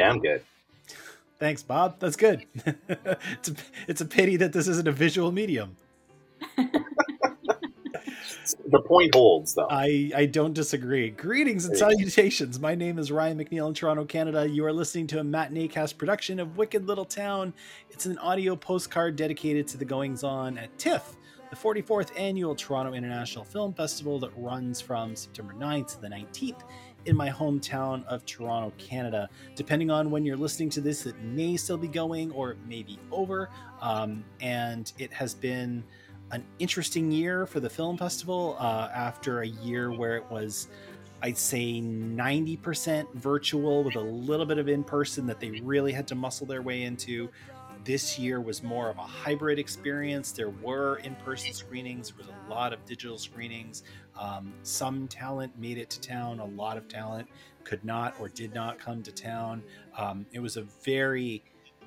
damn good. Thanks, Bob. That's good. it's, a, it's a pity that this isn't a visual medium. the point holds, though. I, I don't disagree. Greetings and salutations. My name is Ryan McNeil in Toronto, Canada. You are listening to a Matineecast production of Wicked Little Town. It's an audio postcard dedicated to the goings on at TIFF, the 44th annual Toronto International Film Festival that runs from September 9th to the 19th in my hometown of Toronto, Canada. Depending on when you're listening to this, it may still be going or it may be over. Um, and it has been an interesting year for the film festival uh, after a year where it was I'd say 90% virtual with a little bit of in person that they really had to muscle their way into. This year was more of a hybrid experience. There were in person screenings, there was a lot of digital screenings. Um, some talent made it to town, a lot of talent could not or did not come to town. Um, it was a very,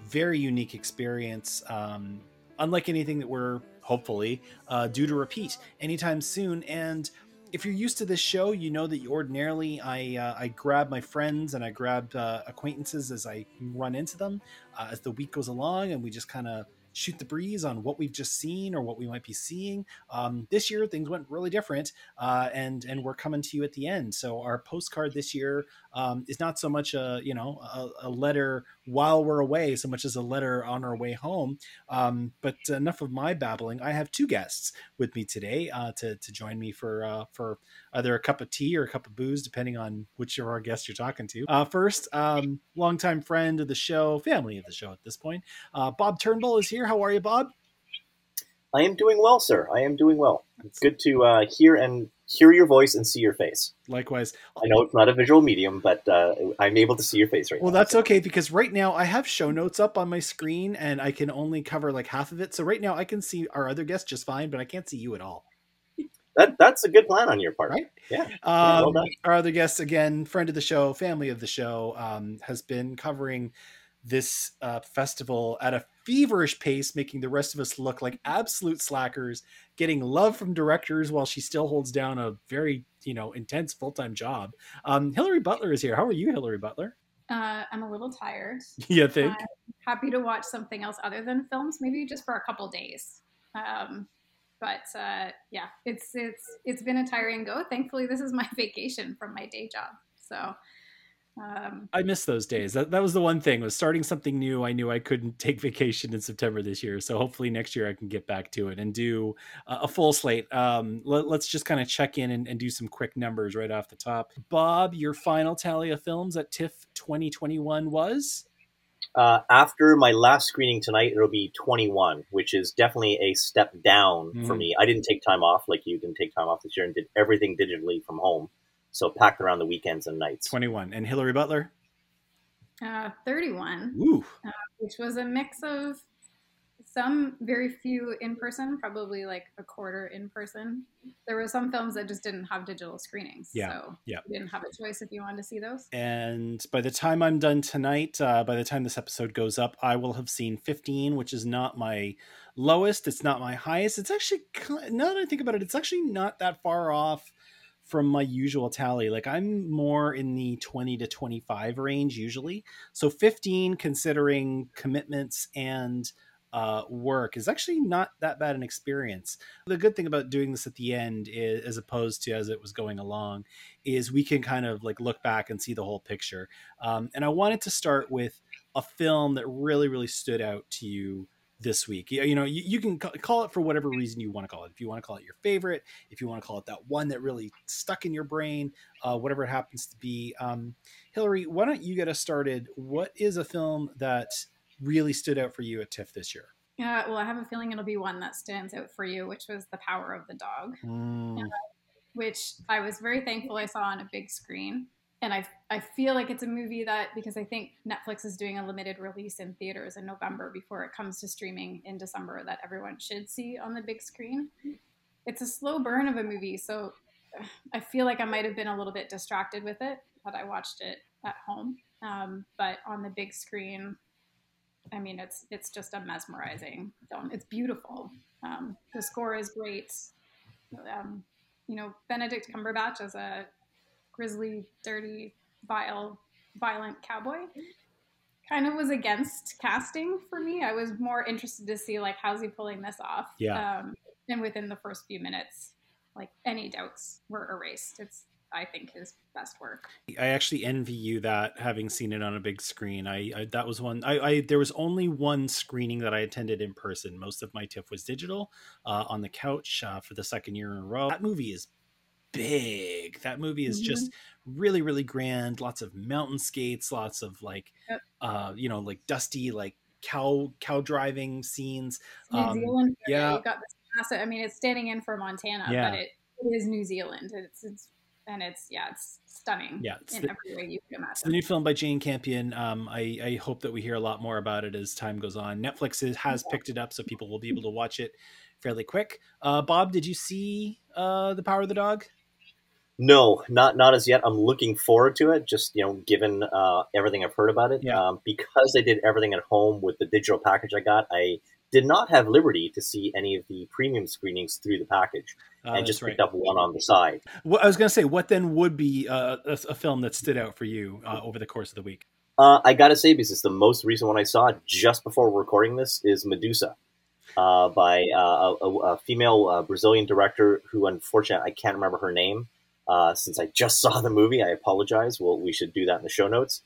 very unique experience, um, unlike anything that we're hopefully uh, due to repeat anytime soon. And if you're used to this show, you know that ordinarily I uh, I grab my friends and I grab uh, acquaintances as I run into them uh, as the week goes along, and we just kind of shoot the breeze on what we've just seen or what we might be seeing. Um, this year, things went really different, uh, and and we're coming to you at the end. So our postcard this year um, is not so much a you know a, a, letter while we're away, so much as a letter on our way home. Um, but enough of my babbling. I have two guests with me today uh, to to join me for uh, for either a cup of tea or a cup of booze, depending on which of our guests you're talking to. Uh, first, um, longtime friend of the show, family of the show at this point, uh, Bob Turnbull is here. How are you, Bob? I am doing well, sir. I am doing well. It's good to uh, hear and hear your voice and see your face. Likewise. I know it's not a visual medium, but uh, I'm able to see your face right well, now. Well, that's okay because right now I have show notes up on my screen and I can only cover like half of it. So right now I can see our other guests just fine, but I can't see you at all. That, that's a good plan on your part, right? Yeah. Um, well our other guest, again, friend of the show, family of the show, um, has been covering this uh, festival at a feverish pace, making the rest of us look like absolute slackers, getting love from directors while she still holds down a very, you know, intense full time job. Um, Hillary Butler is here. How are you, Hillary Butler? Uh, I'm a little tired. You think? I'm happy to watch something else other than films, maybe just for a couple days. Um, but uh, yeah, it's it's it's been a tiring go. Thankfully, this is my vacation from my day job, so um, I miss those days. That that was the one thing was starting something new. I knew I couldn't take vacation in September this year, so hopefully next year I can get back to it and do uh, a full slate. Um, let, us just kind of check in and, and, do some quick numbers right off the top. Bob, your final tally of films at TIFF 2021 was. Uh, after my last screening tonight, it'll be 21, which is definitely a step down mm. for me. I didn't take time off like you didn't take time off this year and did everything digitally from home so packed around the weekends and nights. 21. And Hillary Butler? Uh, 31. Ooh. Uh, which was a mix of some very few in person, probably like a quarter in person. There were some films that just didn't have digital screenings. Yeah. So yeah. you didn't have a choice if you wanted to see those. And by the time I'm done tonight, uh, by the time this episode goes up, I will have seen 15, which is not my lowest. It's not my highest. It's actually, now that I think about it, it's actually not that far off from my usual tally. Like I'm more in the 20 to 25 range usually. So 15 considering commitments and uh, work is actually not that bad an experience. The good thing about doing this at the end, is, as opposed to as it was going along, is we can kind of like look back and see the whole picture. Um, and I wanted to start with a film that really, really stood out to you this week. You, know, you, you, can call it for whatever reason you want to call it. If you want to call it your favorite, if you want to call it that one that really stuck in your brain, uh, whatever it happens to be. Um, Hillary, why don't you get us started? What is a film that really stood out for you at TIFF this year? Yeah, well, I have a feeling it'll be one that stands out for you, which was The Power of the Dog, mm. uh, which I was very thankful I saw on a big screen and I, I feel like it's a movie that because I think Netflix is doing a limited release in theaters in November before it comes to streaming in December that everyone should see on the big screen. It's a slow burn of a movie, so I feel like I might have been a little bit distracted with it had I watched it at home. Um, but on the big screen, I mean, it's it's just a mesmerizing film. It's beautiful. Um, the score is great. Um, you know, Benedict Cumberbatch as a grisly, dirty, vile, violent cowboy kind of was against casting for me. I was more interested to see like how's he pulling this off. Yeah. Um, and within the first few minutes, like any doubts were erased. It's I think his best work. I actually envy you that having seen it on a big screen. I, I that was one. I, I, there was only one screening that I attended in person. Most of my TIFF was digital uh, on the couch uh, for the second year in a row. That movie is big. That movie is mm-hmm. just really really grand. Lots of mountain skates. Lots of like, yep. uh, you know, like dusty like cow cow driving scenes. New um, Zealand. Yeah, you got this massive. I mean, it's standing in for Montana, yeah. but it, it is New Zealand. It's it's and it's yeah, it's stunning. Yeah, it's in the, every way you can imagine. It's the new film by Jane Campion. Um, I, I hope that we hear a lot more about it as time goes on. Netflix is, has picked it up, so people will be able to watch it fairly quick. Uh, Bob, did you see uh, the Power of the Dog? No, not not as yet. I'm looking forward to it. Just you know, given uh, everything I've heard about it, yeah. um, because I did everything at home with the digital package I got, I did not have liberty to see any of the premium screenings through the package uh, and just picked right. up one on the side. Well, I was going to say, what then would be uh, a, a, film that stood out for you uh, over the course of the week? Uh, I got to say, because it's the most recent one I saw just before recording this, is Medusa uh, by uh, a, a, female Brazilian director who, unfortunately, I can't remember her name. since I just saw the movie, I apologize. Well, we should do that in the show notes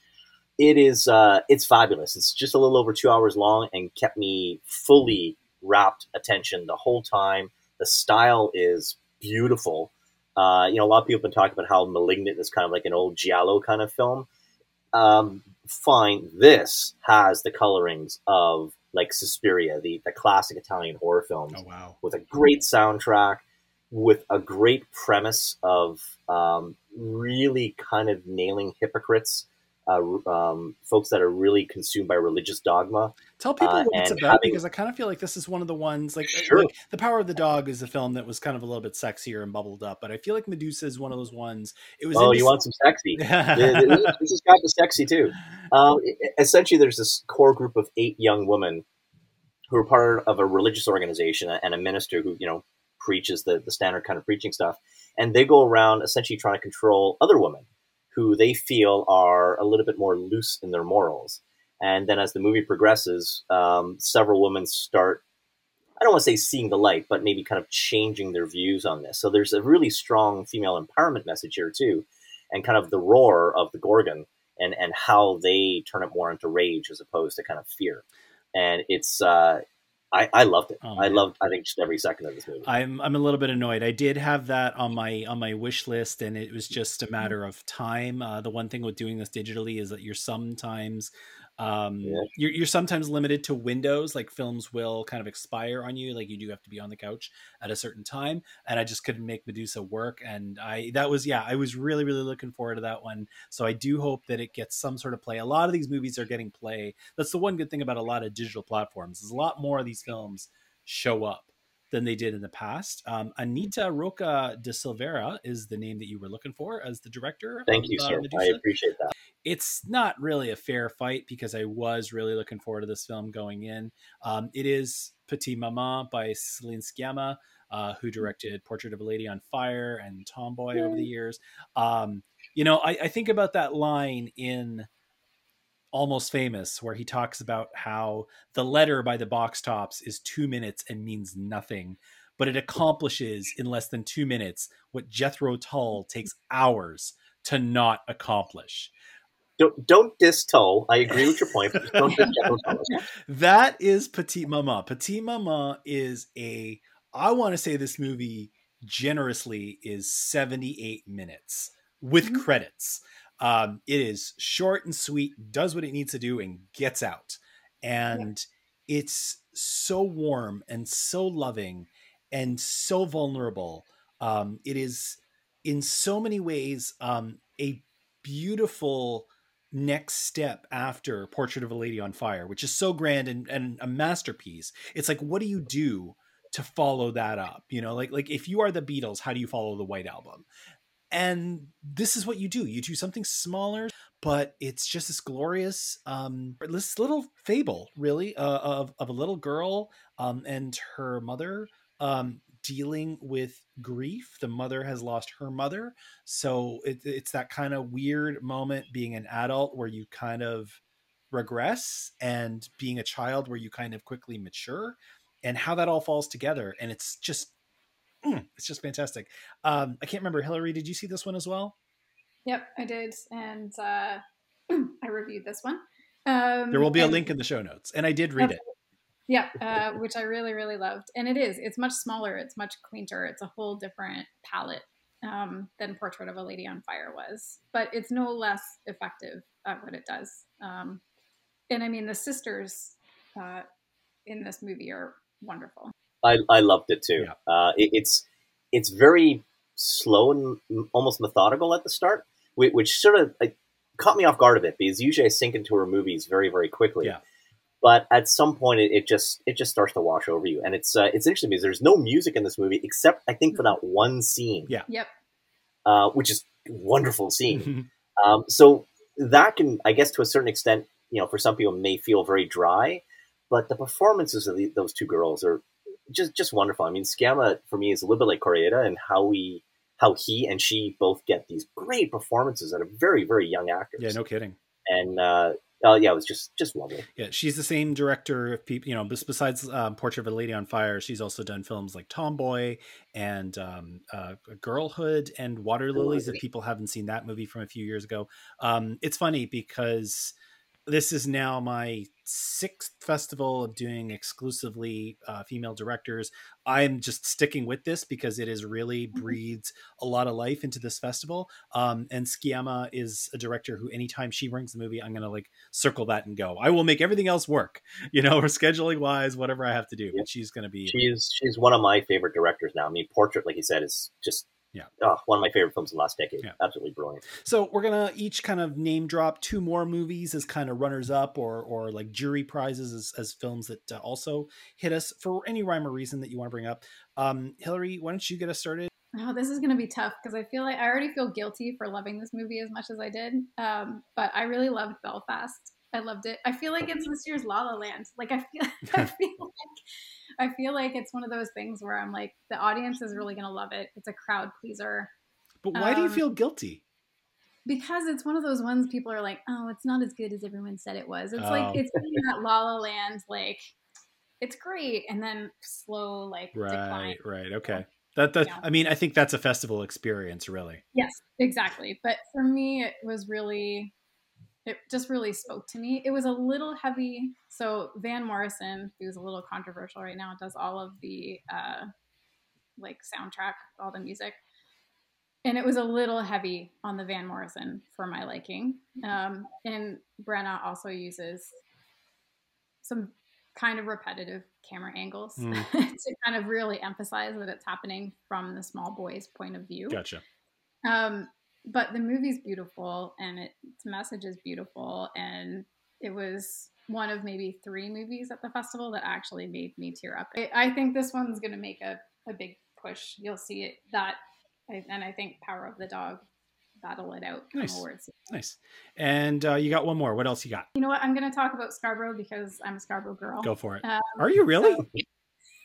it is uh, it's fabulous. It's just a little over two hours long and kept me fully wrapped attention the whole time. The style is beautiful. Uh, you know, a lot of people have been talking about how *Malignant* is kind of like an old giallo kind of film. Um, fine, this has the colorings of like Suspiria, the the classic Italian horror films. Oh wow! With a great soundtrack, with a great premise of um, really kind of nailing hypocrites uh, um, folks that are really consumed by religious dogma. Tell people uh, what it's about having... because I kind of feel like this is one of the ones like, uh, sure. like, the Power of the Dog is a film that was kind of a little bit sexier and bubbled up, but I feel like Medusa is one of those ones. It was. Oh, you want some sexy? this has got the sexy too. Um, essentially, there's this core group of eight young women who are part of a religious organization and a minister who you know preaches the the standard kind of preaching stuff, and they go around essentially trying to control other women who they feel are a little bit more loose in their morals. And then as the movie progresses, um, several women start, I don't want to say seeing the light, but maybe kind of changing their views on this. So there's a really strong female empowerment message here, too, and kind of the roar of the Gorgon and, and how they turn it more into rage as opposed to kind of fear. And it's, uh, I, I loved it. Oh, I loved I think just every second of this movie. I'm I'm a little bit annoyed. I did have that on my on my wish list, and it was just a mm-hmm. matter of time. Uh, the one thing with doing this digitally is that you're sometimes um, yeah. you're, you're sometimes limited to windows like films will kind of expire on you like you do have to be on the couch at a certain time and i just couldn't make medusa work and i that was yeah i was really really looking forward to that one. So i do hope that it gets some sort of play. A lot of these movies are getting play. That's the one good thing about a lot of digital platforms is a lot more of these films show up than they did in the past. Um, Anita Rocha da Silveira is the name that you were looking for as the director. Thank of, you, uh, sir. I appreciate that. It's not really a fair fight because I was really looking forward to this film going in. Um, it is Petite Maman by Celine Sciamma, uh, who directed Portrait of a Lady on Fire and Tomboy Yay. over the years. Um, you know, I, I think about that line in almost famous where he talks about how the letter by the box tops is two minutes and means nothing but it accomplishes in less than two minutes what jethro tull takes hours to not accomplish don't don't diss Tull. I agree with your point. don't diss that is Petite Maman. Petite Maman is a. I want to say this movie generously is seventy eight minutes with mm-hmm. credits. Um, it is short and sweet, does what it needs to do, and gets out. And yeah. it's so warm and so loving and so vulnerable. Um, it is, in so many ways, um, a beautiful next step after Portrait of a Lady on Fire, which is so grand and, and a masterpiece. It's like, what do you do? to follow that up you know like like if you are the beatles how do you follow the white album and this is what you do. You do something smaller but it's just this glorious um this little fable really uh, of, of a little girl um and her mother um dealing with grief. The mother has lost her mother. So it, it's that kind of weird moment being an adult where you kind of regress and being a child where you kind of quickly mature and how that all falls together. And it's just mm, it's just fantastic. Um i can't remember. Hillary did you see this one as well? Yep i did and uh i reviewed this one. Um there will be and, a link in the show notes and i did read it. Yeah uh, which i really really loved and it is. It's much smaller it's much quainter it's a whole different palette um, than portrait of a lady on fire was but it's no less effective at what it does. Um, and i mean the sisters uh, in this movie are wonderful. I, I loved it too. Yeah. Uh, it, it's it's very slow and almost methodical at the start, which, which sort of like, caught me off guard a bit because usually I sink into her movies very very quickly. Yeah. But at some point, it, it just it just starts to wash over you, and it's uh, it's interesting because there's no music in this movie except I think for that one scene. Yeah. Yep. Uh, which is wonderful scene. um, so that can, I guess, to a certain extent, you know, for some people may feel very dry but the performances of the, those two girls are just just wonderful. I mean, Sciamma for me is a little bit like Koreeda and how we how he and she both get these great performances that are very very young actors. Yeah, no kidding. And uh, uh, yeah, it was just just lovely. Yeah, she's the same director of people. You know, besides um, Portrait of a Lady on Fire, she's also done films like Tomboy and um, uh, Girlhood and Water Lilies. If people haven't seen that movie from a few years ago, um, it's funny because this is now my sixth festival of doing exclusively uh, female directors. I'm just sticking with this because it is really mm-hmm. breathes a lot of life into this festival. Um, and Sciamma is a director who, anytime she brings the movie, I'm going to like circle that and go. I will make everything else work, you know, or scheduling wise, whatever I have to do. But she's going to be. She's she's one of my favorite directors now. I mean, Portrait, like you said, is just yeah. Oh, one of my favorite films of the last decade. Yeah. Absolutely brilliant. So we're gonna each kind of name drop two more movies as kind of runners up or or like jury prizes as, as films that uh, also hit us for any rhyme or reason that you want to bring up. Um, Hillary, why don't you get us started? Oh, this is going to be tough because I feel like I already feel guilty for loving this movie as much as I did. Um, but I really loved Belfast. I loved it. I feel like it's this year's La La Land. Like I feel, I feel like I feel like it's one of those things where I'm like, the audience is really going to love it. It's a crowd pleaser. But why um, do you um, feel guilty? Because it's one of those ones people are like, oh, it's not as good as everyone said it was. It's oh. like it's that La La Land, like it's great, and then slow like right, decline. right, okay. That, that yeah. I mean, I think that's a festival experience, really. Yes, exactly. But for me, it was really it just really spoke to me. It was a little heavy. So Van Morrison, who's a little controversial right now, does all of the uh, like soundtrack, all the music, and it was a little heavy on the Van Morrison for my liking. Um, and Branagh also uses some kind of repetitive camera angles mm. to kind of really emphasize that it's happening from the small boy's point of view. Gotcha. Um, but the movie's beautiful and it, its message is beautiful and it was one of maybe three movies at the festival that actually made me tear up. I, I think this one's going to make a, a big push. You'll see it that, and I think Power of the Dog battle it out. Nice, awards. nice. And uh, you got one more. What else you got? You know what? I'm going to talk about Scarborough because I'm a Scarborough girl. Go for it. Um, are you really? So,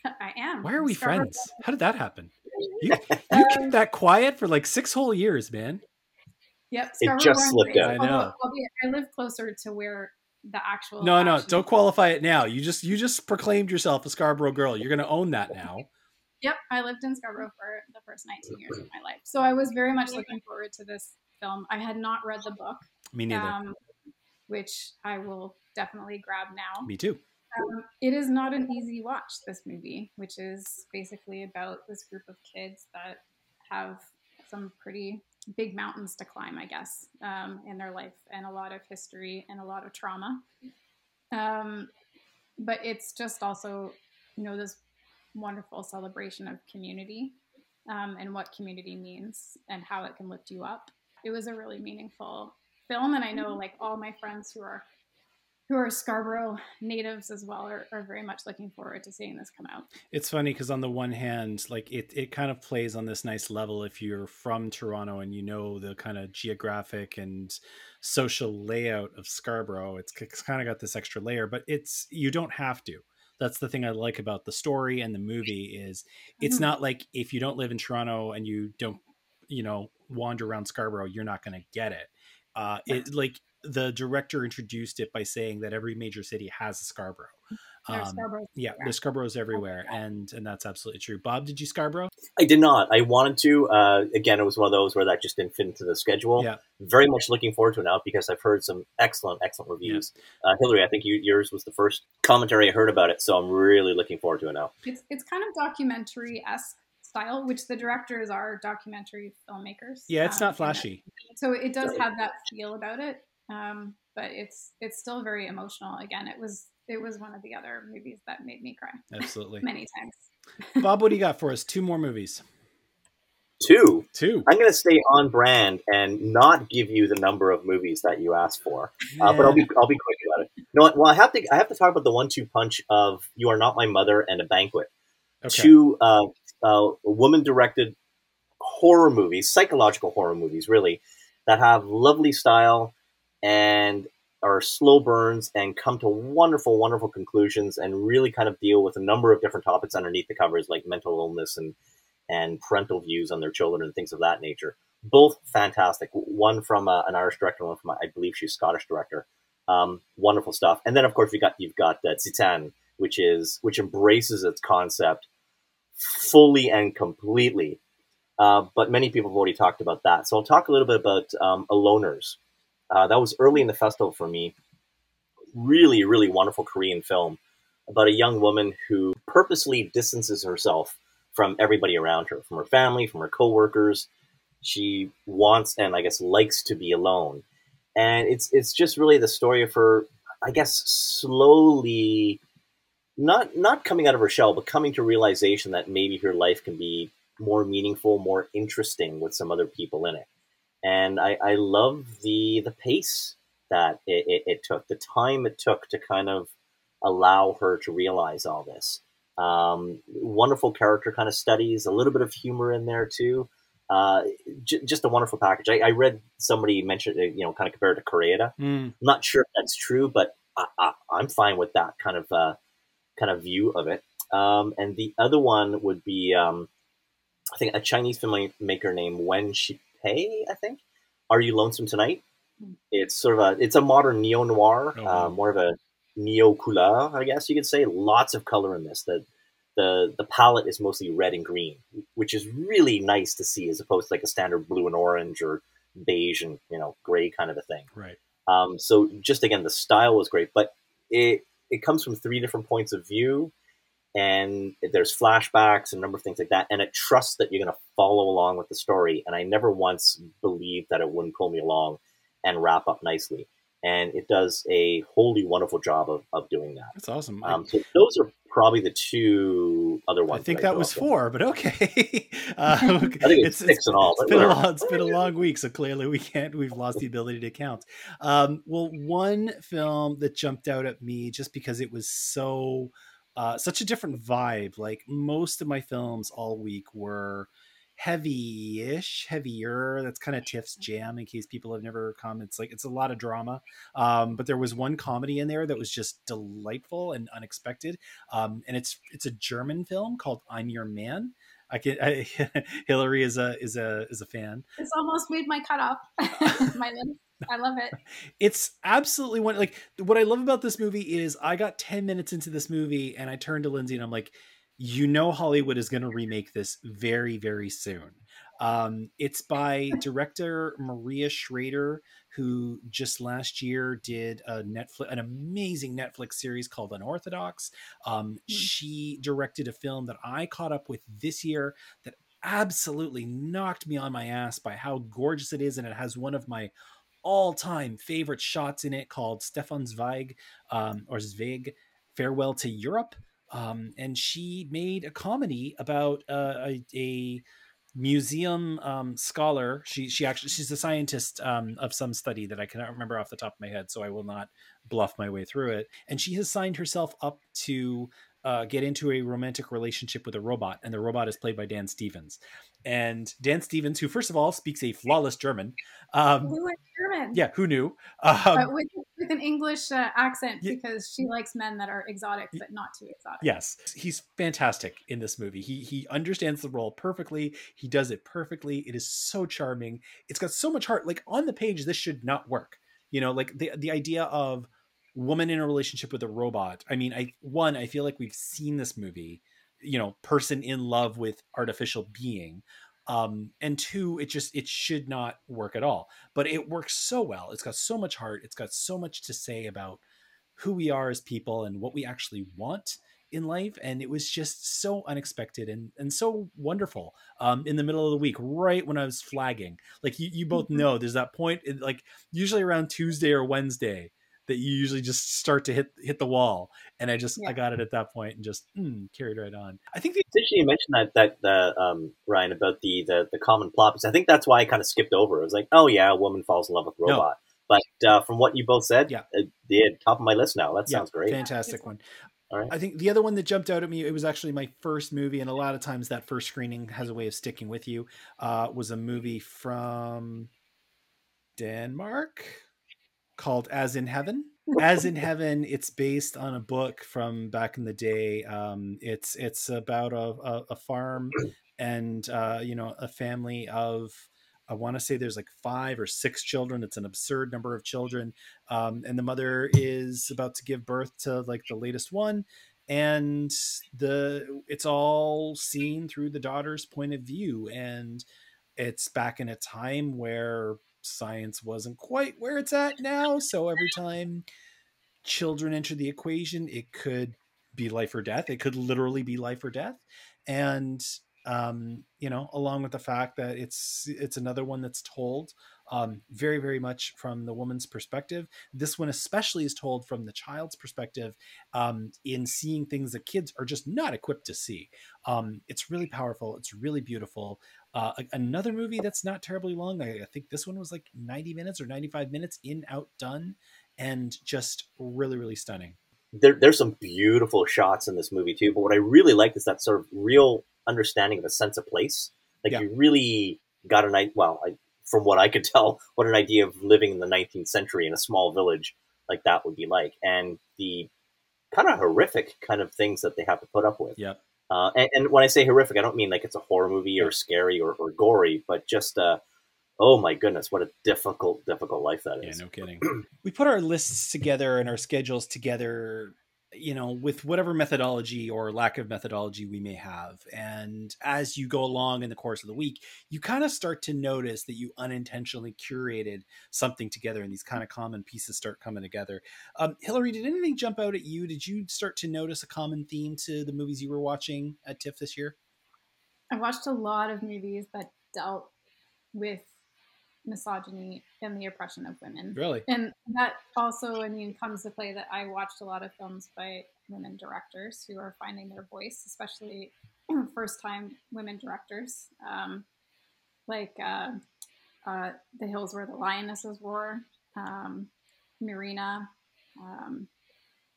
I am. Why are we friends? Girl. How did that happen? You, you um, kept that quiet for like six whole years, man. Yep, Scarborough it just slipped out. I know. I live closer to where the actual. No, no, don't qualify it now. You just you just proclaimed yourself a Scarborough girl. You're going to own that now. Yep, I lived in Scarborough for the first 19 years of my life, so I was very much looking forward to this film. I had not read the book. Me neither. Um, which I will definitely grab now. Me too. Um, it is not an easy watch. This movie, which is basically about this group of kids that have some pretty big mountains to climb, I guess, um, in their life, and a lot of history and a lot of trauma. Um, but it's just also, you know, this wonderful celebration of community um, and what community means and how it can lift you up. It was a really meaningful film, and I know like all my friends who are who are Scarborough natives as well are, are very much looking forward to seeing this come out. It's funny because on the one hand, like it, it kind of plays on this nice level if you're from Toronto and you know the kind of geographic and social layout of Scarborough. It's, it's kind of got this extra layer, but it's you don't have to. That's the thing I like about the story and the movie is it's mm-hmm. not like if you don't live in Toronto and you don't, you know, wander around Scarborough, you're not going to get it Uh, it like the director introduced it by saying that every major city has a Scarborough. Um, Scarborough. Yeah, there's Scarboroughs everywhere, and and that's absolutely true. Bob, did you Scarborough? I did not. I wanted to. Uh, again, it was one of those where that just didn't fit into the schedule. Yeah. Very much looking forward to it now because I've heard some excellent, excellent reviews. Yeah. Uh, Hillary, I think you, yours was the first commentary I heard about it, so I'm really looking forward to it now. It's it's kind of documentary esque style, which the directors are documentary filmmakers. Yeah, it's um, not flashy. So it does have that feel about it. Um, but it's it's still very emotional. Again, it was it was one of the other movies that made me cry. Absolutely. Many times. Bob, what do you got for us? Two more movies. Two. Two. I'm going to stay on brand and not give you the number of movies that you asked for, uh, but I'll be I'll be quick about it. No, well, I have to I have to talk about the one-two punch of "You Are Not My Mother" and "A Banquet." Okay. Two uh, uh, woman-directed horror movies, psychological horror movies, really, that have lovely style and are slow burns and come to wonderful, wonderful conclusions and really kind of deal with a number of different topics underneath the covers, like mental illness and and parental views on their children and things of that nature. Both fantastic. One from uh, an Irish director, one from I believe she's Scottish director. Um, wonderful stuff. And then of course we got you've got uh, Titane, which is which embraces its concept fully and completely. Uh, but many people have already talked about that. So I'll talk a little bit about um, Aloners, uh, that was early in the festival for me. Really, really wonderful Korean film about a young woman who purposely distances herself from everybody around her, from her family, from her coworkers. She wants and I guess likes to be alone, and it's it's just really the story of her, I guess, slowly, not not coming out of her shell, but coming to realization that maybe her life can be more meaningful, more interesting with some other people in it and I, I love the the pace that it, it, it, took, the time it took to kind of allow her to realize all this. Um, wonderful character kind of studies, a little bit of humor in there too. Uh, j- just a wonderful package. I, I, read somebody mentioned, you know, kind of compared to Koreeda. Mm. I'm not sure if that's true, but I, am fine with that kind of uh, kind of view of it. Um, and the other one would be, um, I think, a Chinese filmmaker named Wen Shi Pei, I think. Are You Lonesome Tonight? Hmm. It's sort of a it's a modern neo noir, oh, uh, more of a neo couleur, I guess you could say. Lots of color in this. The the the palette is mostly red and green, which is really nice to see, as opposed to like a standard blue and orange or beige and you know gray kind of a thing. Right. Um, so just again, the style was great, but it it comes from three different points of view and there's flashbacks and a number of things like that and it trusts that you're going to follow along with the story and i never once believed that it wouldn't pull me along and wrap up nicely and it does a wholly wonderful job of, of doing that. That's awesome. Um, so those are probably the two other ones i think that, that was four but okay. Uh, i think it's, it's six and all it's been, a long, it's been a long week so clearly we can't we've lost the ability to count. Um, well one film that jumped out at me just because it was so uh, such a different vibe. Like most of my films all week were heavy-ish, heavier. That's kind of Tiff's jam. In case people have never come, it's like it's a lot of drama. Um, but there was one comedy in there that was just delightful and unexpected. Um, and it's it's a German film called I'm Your Man. I can I, Hillary is a is a is a fan. It's almost made my cutoff. my list. I love it. It's absolutely one like what I love about this movie is I got 10 minutes into this movie and I turned to Lindsay and I'm like, you know Hollywood is going to remake this very, very soon. Um, it's by director Maria Schrader, who just last year did a Netflix, an amazing Netflix series called Unorthodox. Um, mm. She directed a film that I caught up with this year that absolutely knocked me on my ass by how gorgeous it is, and it has one of my all-time favorite shots in it called Stefan Zweig um, or Zweig Farewell to Europe. Um, and she made a comedy about uh, a, a, museum um, scholar. She she actually she's a scientist um, of some study that I cannot remember off the top of my head, so I will not bluff my way through it. And she has signed herself up to uh, get into a romantic relationship with a robot, and the robot is played by Dan Stevens. And Dan Stevens, who first of all speaks a flawless German, um, German, yeah, who knew? Um, with, with an English uh, accent yeah, because she likes men that are exotic but not too exotic. Yes, he's fantastic in this movie. He he understands the role perfectly. He does it perfectly. It is so charming. It's got so much heart. Like on the page, this should not work. You know, like the the idea of woman in a relationship with a robot. I mean, I one, I feel like we've seen this movie, you know, person in love with artificial being. Um, and two, it just it should not work at all. But it works so well. It's got so much heart. It's got so much to say about who we are as people and what we actually want in life and it was just so unexpected and and so wonderful um in the middle of the week right when i was flagging like you, you both mm-hmm. know there's that point like usually around tuesday or wednesday that you usually just start to hit hit the wall. And I just yeah. I got it at that point and just mm, carried right on. I think the- Did you mentioned that that the um, Ryan about the, the the common plot because I think that's why I kind of skipped over. It was like, oh yeah, a woman falls in love with robot. No. But uh, from what you both said, yeah, uh, the top of my list now. That sounds great. Fantastic one. I think the other one that jumped out at me, it was actually my first movie, and a lot of times that first screening has a way of sticking with you. Uh, was a movie from Denmark called As in Heaven. As in Heaven, it's based on a book from back in the day. Um, it's it's about a, a, a farm and uh, you know a family of I want to say there's like five or six children. It's an absurd number of children, um, and the mother is about to give birth to like the latest one, and the it's all seen through the daughter's point of view, and it's back in a time where science wasn't quite where it's at now. So every time children enter the equation, it could be life or death. It could literally be life or death. And um, you know, along with the fact that it's it's another one that's told um, very very much from the woman's perspective. This one especially is told from the child's perspective um, in seeing things that kids are just not equipped to see. Um, it's really powerful. It's really beautiful. Uh, another movie that's not terribly long. I, I think this one was like ninety minutes or ninety five minutes in out done, and just really really stunning. There, there's some beautiful shots in this movie too. But what I really like is that sort of real understanding of a sense of place. Like yeah. you really got an idea. Well, I, from what I could tell, what an idea of living in the 19th century in a small village like that would be like, and the kind of horrific kind of things that they have to put up with. Yeah. Uh, and, and, when I say horrific, I don't mean like it's a horror movie or scary or, or gory, but just uh, oh my goodness, what a difficult, difficult life that is. Yeah, no kidding. we put our lists together and our schedules together you know, with whatever methodology or lack of methodology we may have. And as you go along in the course of the week, you kind of start to notice that you unintentionally curated something together and these kind of common pieces start coming together. Um, Hillary, did anything jump out at you? Did you start to notice a common theme to the movies you were watching at TIFF this year? I watched a lot of movies that dealt with misogyny and the oppression of women. Really? And that also, I mean, comes to play that I watched a lot of films by women directors who are finding their voice, especially first time women directors. Um, like uh, uh, The Hills Where the Lionesses Roar, um, Marina, um,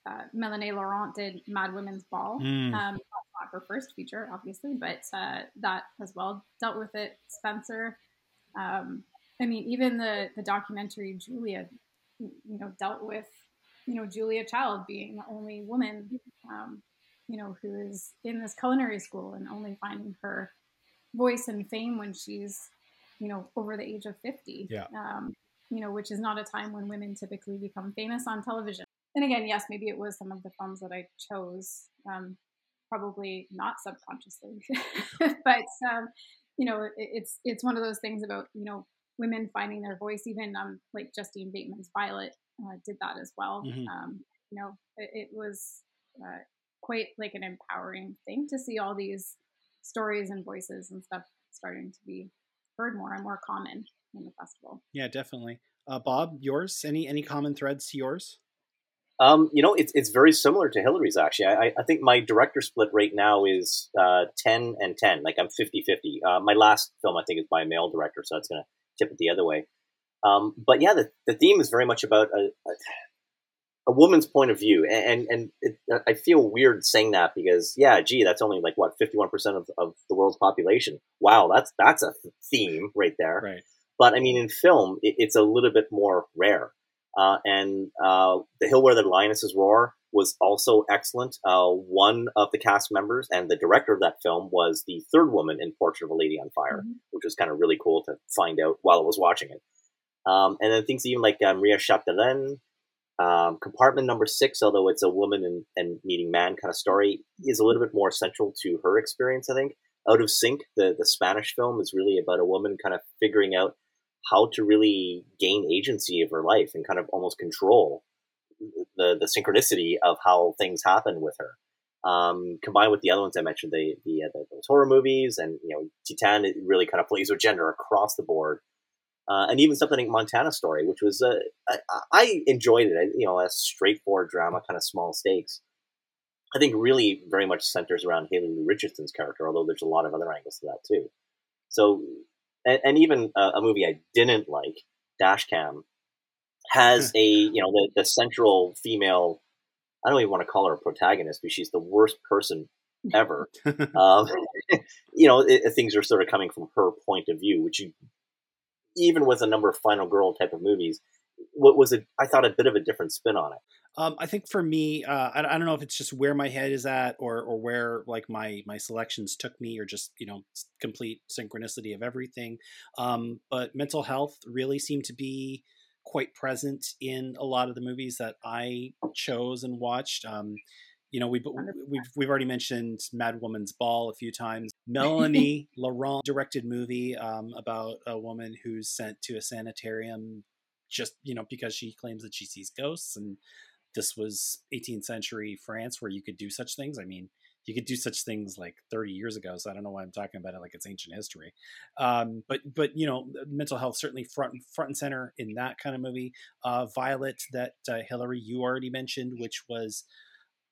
uh, Melanie Laurent did Mad Women's Ball. Mm. Um, not her first feature, obviously, but uh, that as well dealt with it. Spencer, um, I mean, even the the documentary Julia, you know, dealt with you know Julia Child being the only woman, um, you know, who is in this culinary school and only finding her voice and fame when she's you know over the age of fifty. Yeah. Um, you know, which is not a time when women typically become famous on television. And again, yes, maybe it was some of the films that I chose, um, probably not subconsciously, but um, you know, it, it's it's one of those things about you know women finding their voice. Even um, like Justine Bateman's Violet uh, did that as well. Mm-hmm. Um, you know, it, it was uh, quite like an empowering thing to see all these stories and voices and stuff starting to be heard more and more common in the festival. Yeah, definitely. Uh, Bob, yours? Any any common threads to yours? Um, you know, it's it's very similar to Hillary's actually. I, I think my director split right now is uh, 10 and 10. Like I'm 50 50. Uh, my last film, I think, is by a male director, so that's going to tip it the other way. Um, but yeah, the, the theme is very much about a, a, a woman's point of view, and and it, I feel weird saying that because yeah, gee, that's only like what fifty one percent of of the world's population. Wow, that's that's a theme right there. Right. But I mean, in film, it, it's a little bit more rare. Uh, and uh, the hill where the lionesses roar was also excellent. Uh, one of the cast members and the director of that film was the third woman in Portrait of a Lady on Fire, mm-hmm. which was kind of really cool to find out while I was watching it. Um, and then things even like uh, Maria Chapdelaine, um, Compartment Number Six, although it's a woman and, and meeting man kind of story, is a little bit more central to her experience. I think Out of Sync, the the Spanish film, is really about a woman kind of figuring out how to really gain agency of her life and kind of almost control the the synchronicity of how things happen with her. Um, combined with the other ones I mentioned, the the, uh, the those horror movies, and you know, Titane it really kind of plays with gender across the board, uh, and even something like Montana Story, which was uh, I, I enjoyed it. You know, a straightforward drama, kind of small stakes. I think really very much centers around Haley Richardson's character, although there's a lot of other angles to that too. So, and, and even a, a movie I didn't like, Dashcam, has a you know the, the central female i don't even want to call her a protagonist but she's the worst person ever. Um, you know it, things are sort of coming from her point of view which you, even with a number of final girl type of movies what was it i thought a bit of a different spin on it. Um, I think for me, uh, I, I, don't know if it's just where my head is at, or or where like my my selections took me, or just you know complete synchronicity of everything. Um, but mental health really seemed to be quite present in a lot of the movies that I chose and watched. Um, you know, we, we've we've already mentioned Mad Woman's Ball a few times. Melanie Laurent directed movie um, about a woman who's sent to a sanitarium just you know because she claims that she sees ghosts, and this was 18th century France where you could do such things. I mean, you could do such things like 30 years ago. So I don't know why I'm talking about it like it's ancient history. Um, but but you know, mental health certainly front front and center in that kind of movie. Uh, Violet, that uh, Hillary you already mentioned, which was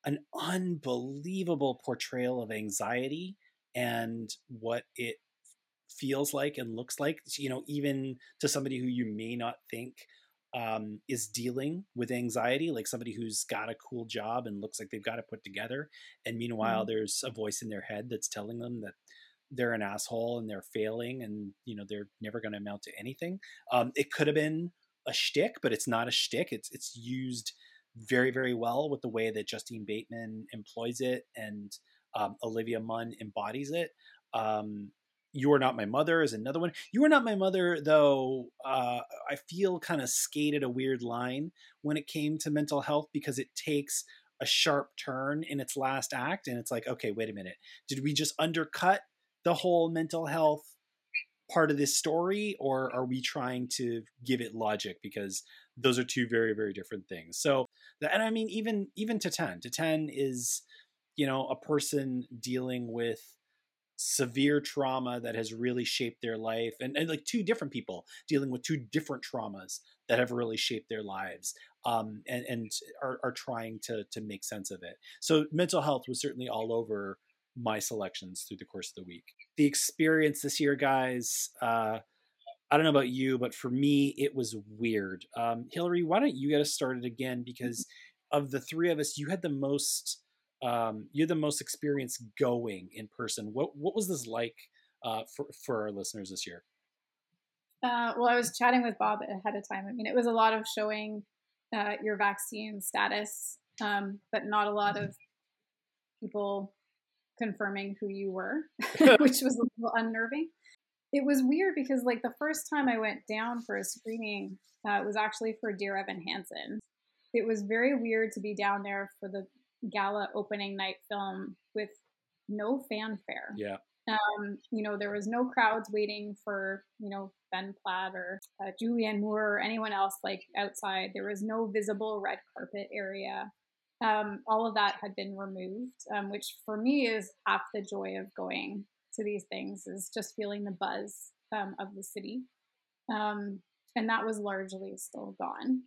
an unbelievable portrayal of anxiety and what it feels like and looks like. You know, even to somebody who you may not think um, is dealing with anxiety, like somebody who's got a cool job and looks like they've got it put together. And meanwhile, mm-hmm. there's a voice in their head that's telling them that they're an asshole and they're failing and, you know, they're never going to amount to anything. Um, it could have been a shtick, but it's not a shtick. It's, it's used very, very well with the way that Justine Bateman employs it and um, Olivia Munn embodies it. Um, you Are Not My Mother is another one. You Are Not My Mother, though, uh, I feel kind of skated a weird line when it came to mental health because it takes a sharp turn in its last act. And it's like, okay, wait a minute. Did we just undercut the whole mental health part of this story or are we trying to give it logic because those are two very very different things so and i mean even even Titane to 10 is you know a person dealing with severe trauma that has really shaped their life and, and like two different people dealing with two different traumas that have really shaped their lives um, and, and are, are trying to to make sense of it so mental health was certainly all over my selections through the course of the week the experience this year guys uh, I don't know about you, but for me, it was weird. Um, Hillary, why don't you get us started again? Because of the three of us, you had the most um, you're the most experienced going in person. What what was this like uh, for for our listeners this year? Uh, well, I was chatting with Bob ahead of time. I mean, it was a lot of showing uh, your vaccine status, um, but not a lot of people confirming who you were, which was a little unnerving. It was weird because, like, the first time I went down for a screening, uh, was actually for Dear Evan Hansen. It was very weird to be down there for the gala opening night film with no fanfare. Yeah. Um, you know, there was no crowds waiting for, you know, Ben Platt or uh, Julianne Moore or anyone else like outside. There was no visible red carpet area. Um, all of that had been removed, um, which for me is half the joy of going to these things is just feeling the buzz um, of the city. Um, and that was largely still gone.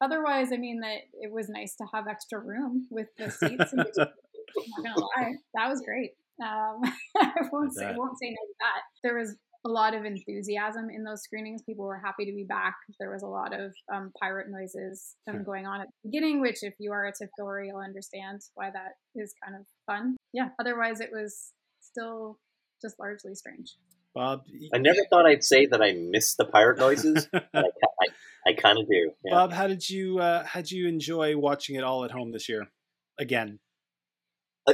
Otherwise, I mean that it was nice to have extra room with the seats. I'm not gonna lie, that was great. Um, I won't say won't say no to that. There was a lot of enthusiasm in those screenings. People were happy to be back. There was a lot of um, pirate noises um, going on at the beginning, which, if you are a goer, you'll understand why that is kind of fun. Yeah. Otherwise, it was still just largely strange. Bob, I never thought I'd say that I miss the pirate noises. I, I, I kind of do. Yeah. Bob, how did you uh, how did you enjoy watching it all at home this year? Again,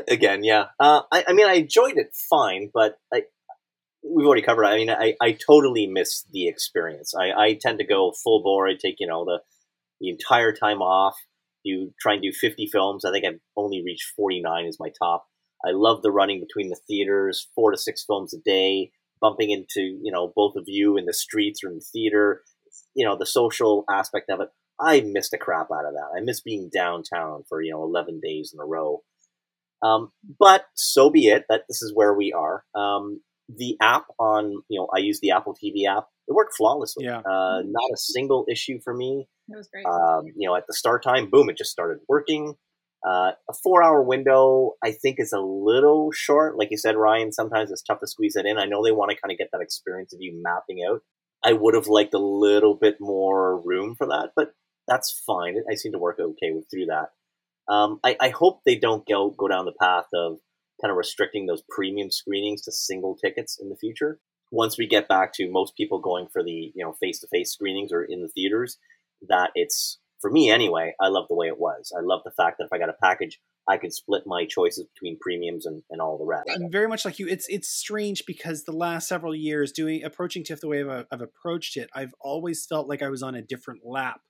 again, yeah. Uh, I, I mean, I enjoyed it fine, but I, we've already covered. It. I mean, I, I totally miss the experience. I, I tend to go full bore. I take you know the the entire time off. You try and do fifty films. I think I've only reached forty nine is my top. I love the running between the theaters, four to six films a day, bumping into you know both of you in the streets or in the theater. You know the social aspect of it. I missed the crap out of that. I miss being downtown for you know eleven days in a row. Um, but so be it. That this is where we are. Um, the app on, you know, I use the Apple TV app. It worked flawlessly. Yeah. Uh, not a single issue for me. It was great. Um, you know, at the start time, boom, it just started working. Uh, a four hour window, I think, is a little short. Like you said, Ryan, sometimes it's tough to squeeze that in. I know they want to kind of get that experience of you mapping out. I would have liked a little bit more room for that, but that's fine. I seem to work okay with through that. Um, I, I, hope they don't go go down the path of kind of restricting those premium screenings to single tickets in the future. Once we get back to most people going for the you know face to face screenings or in the theaters, that it's for me anyway. I love the way it was. I love the fact that if I got a package, I could split my choices between premiums and, and all the rest. I'm very much like you. It's it's strange because the last several years doing approaching TIFF the way I've, uh, I've approached it, I've always felt like I was on a different lap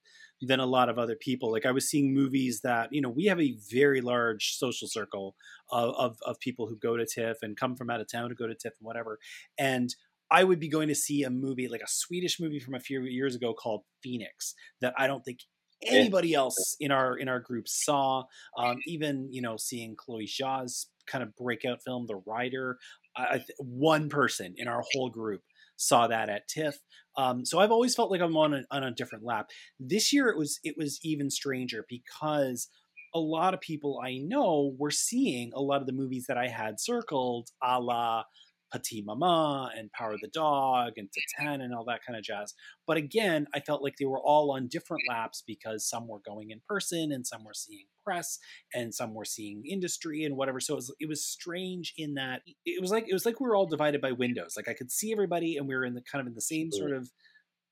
than a lot of other people. Like I was seeing movies that, you know, we have a very large social circle of, of, of people who go to TIFF and come from out of town to go to TIFF and whatever. And I would be going to see a movie, like a Swedish movie from a few years ago called Phoenix, that I don't think anybody else in our in our group saw. Um, even you know, seeing Chloe Zhao's kind of breakout film, The Rider. I, one person in our whole group saw that at TIFF. Um, so I've always felt like I'm on a, on a different lap. This year it was it was even stranger because a lot of people I know were seeing a lot of the movies that I had circled, a la Petite Maman and Power of the Dog and Titane and all that kind of jazz. But again, I felt like they were all on different laps because some were going in person and some were seeing press and some were seeing industry and whatever. So it was, it was strange in that it was like it was like we were all divided by windows. Like I could see everybody and we were in the kind of in the same sort of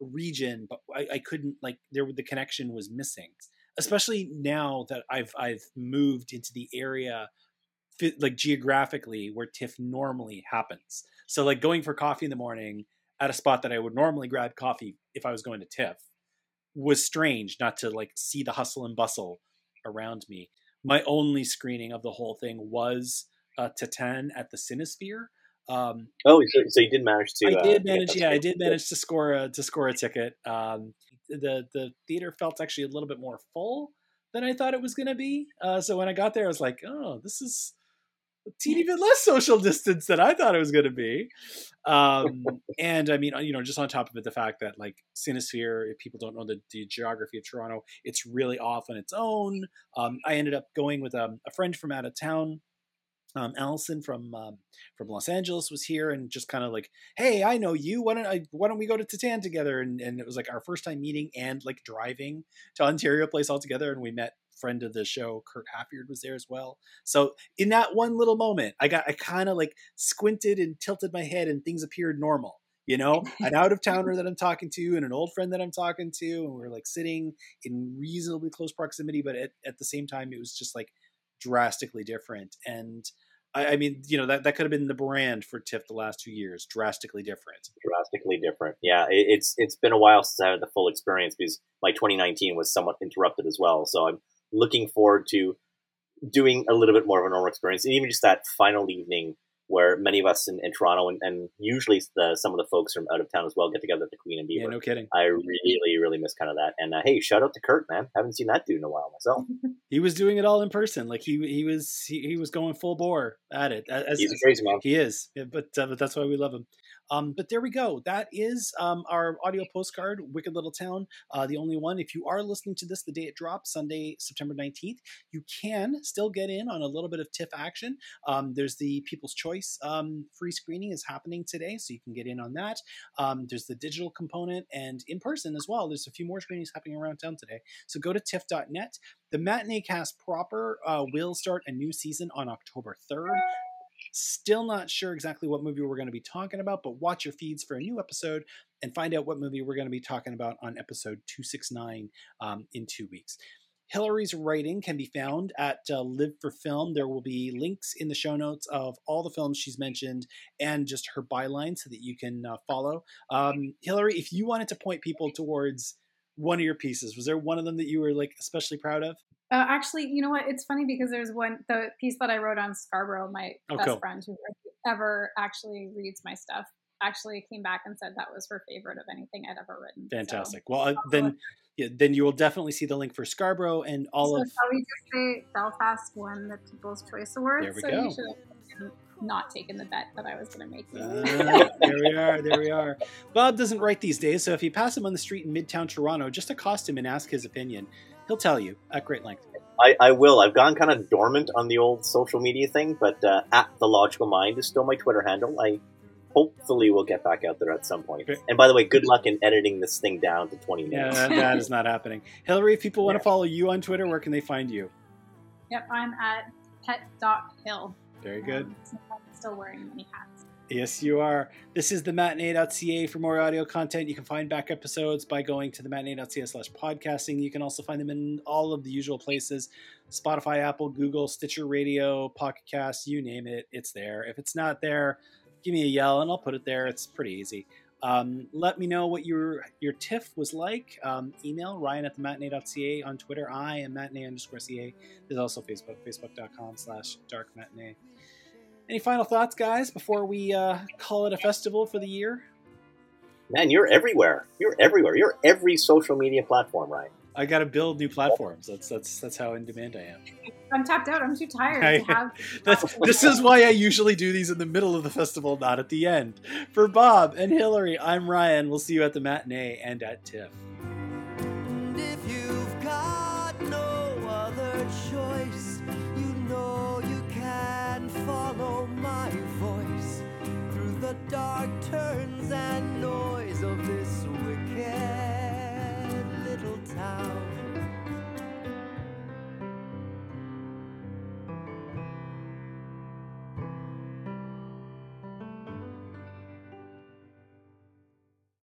region, but I, I couldn't like there the connection was missing. Especially now that I've I've moved into the area like geographically where TIFF normally happens. So like going for coffee in the morning at a spot that I would normally grab coffee if I was going to TIFF was strange not to like see the hustle and bustle around me. My only screening of the whole thing was uh, Titane at the Cinesphere. Um, oh, so, so, you did manage to. I did uh, manage. Yeah, I did manage to score a to score a ticket. Um, the the theater felt actually a little bit more full than I thought it was going to be. Uh, so when I got there, I was like, "Oh, this is teeny bit less social distance than I thought it was going to be. Um, and I mean, you know, just on top of it, the fact that like Cinesphere, if people don't know the, the geography of Toronto, it's really off on its own. Um, I ended up going with um, a friend from out of town. Um, Allison from um, from Los Angeles was here and just kind of like, hey, I know you. Why don't I? Why don't we go to Titane together? And and it was like our first time meeting and like driving to Ontario Place all together. And we met friend of the show, Kurt Halfyard, was there as well. So in that one little moment, I got I kind of like squinted and tilted my head, and things appeared normal. You know, an out of towner that I'm talking to, and an old friend that I'm talking to, and we're like sitting in reasonably close proximity, but at, at the same time, it was just like drastically different. And I, I, mean, you know, that, that could have been the brand for TIFF the last two years. Drastically different. Drastically different. Yeah, it, it's it's been a while since I had the full experience because my 2019 was somewhat interrupted as well. So I'm looking forward to doing a little bit more of a normal experience, and even just that final evening where many of us in, in Toronto and, and, usually the, some of the folks from out of town as well get together at the Queen and Beaver. Yeah, no kidding. I really, really miss kind of that. And uh, hey, shout out to Kurt, man. Haven't seen that dude in a while myself. he was doing it all in person. Like he he was he, he was going full bore at it. As, He's a crazy man. He is, yeah, but uh, but that's why we love him. Um, but there we go. That is um, our audio postcard, Wicked Little Town, uh, the only one. If you are listening to this the day it drops, Sunday, September 19th, you can still get in on a little bit of TIFF action. Um, there's the People's Choice um, free screening is happening today, so you can get in on that. Um, there's the digital component and in person as well. There's a few more screenings happening around town today. So go to TIFF.net. The Matineecast proper uh, will start a new season on October 3rd. Still not sure exactly what movie we're going to be talking about, but watch your feeds for a new episode and find out what movie we're going to be talking about on episode 269 um, in two weeks. Hillary's writing can be found at uh, Live for Film. There will be links in the show notes of all the films she's mentioned and just her byline so that you can uh, follow. Um, Hillary, if you wanted to point people towards one of your pieces, was there one of them that you were like especially proud of? Uh, actually, you know what? It's funny because there's one the piece that I wrote on Scarborough. My Oh, best cool. friend who ever actually reads my stuff actually came back and said that was her favorite of anything I'd ever written. So- Fantastic. Well, uh, then, yeah, then you will definitely see the link for Scarborough and all so of. shall we just say Belfast won the People's Choice Award? There we so go. you should have not taken the bet that I was going to make. you. Ah, there we are. There we are. Bob doesn't write these days, so if you pass him on the street in Midtown Toronto, just accost him and ask his opinion. He'll tell you at great length. I, I will. I've gone kind of dormant on the old social media thing, but uh, at the logical mind is still my Twitter handle. I hopefully will get back out there at some point. Great. And by the way, good luck in editing this thing down to 20 Yeah, minutes. that, that is not happening. Hillary, if people want to follow you on Twitter, where can they find you? Yep, I'm at pet.hill. Very good. Um, so I'm still wearing many hats. Yes, you are. This is the matinee.ca. For more audio content, you can find back episodes by going to the matinee.ca slash podcasting. You can also find them in all of the usual places Spotify, Apple, Google, Stitcher Radio, Pocket Cast, you name it, it's there. If it's not there, give me a yell and I'll put it there. It's pretty easy. Um, let me know what your your TIFF was like. Um, email Ryan at the matinee.ca on Twitter. I am matinee underscore ca. There's also Facebook, facebook.com slash dark matinee. Any final thoughts, guys, before we uh, call it a festival for the year? Man, you're everywhere. You're everywhere. You're every social media platform, right? I got to build new platforms. That's that's that's how in demand I am. I'm tapped out. I'm too tired I- to have. That's, this is why I usually do these in the middle of the festival, not at the end. For Bob and Hillary, I'm Ryan. We'll see you at the matinee and at TIFF. And follow my voice through the dark turns and noise of this wicked little town.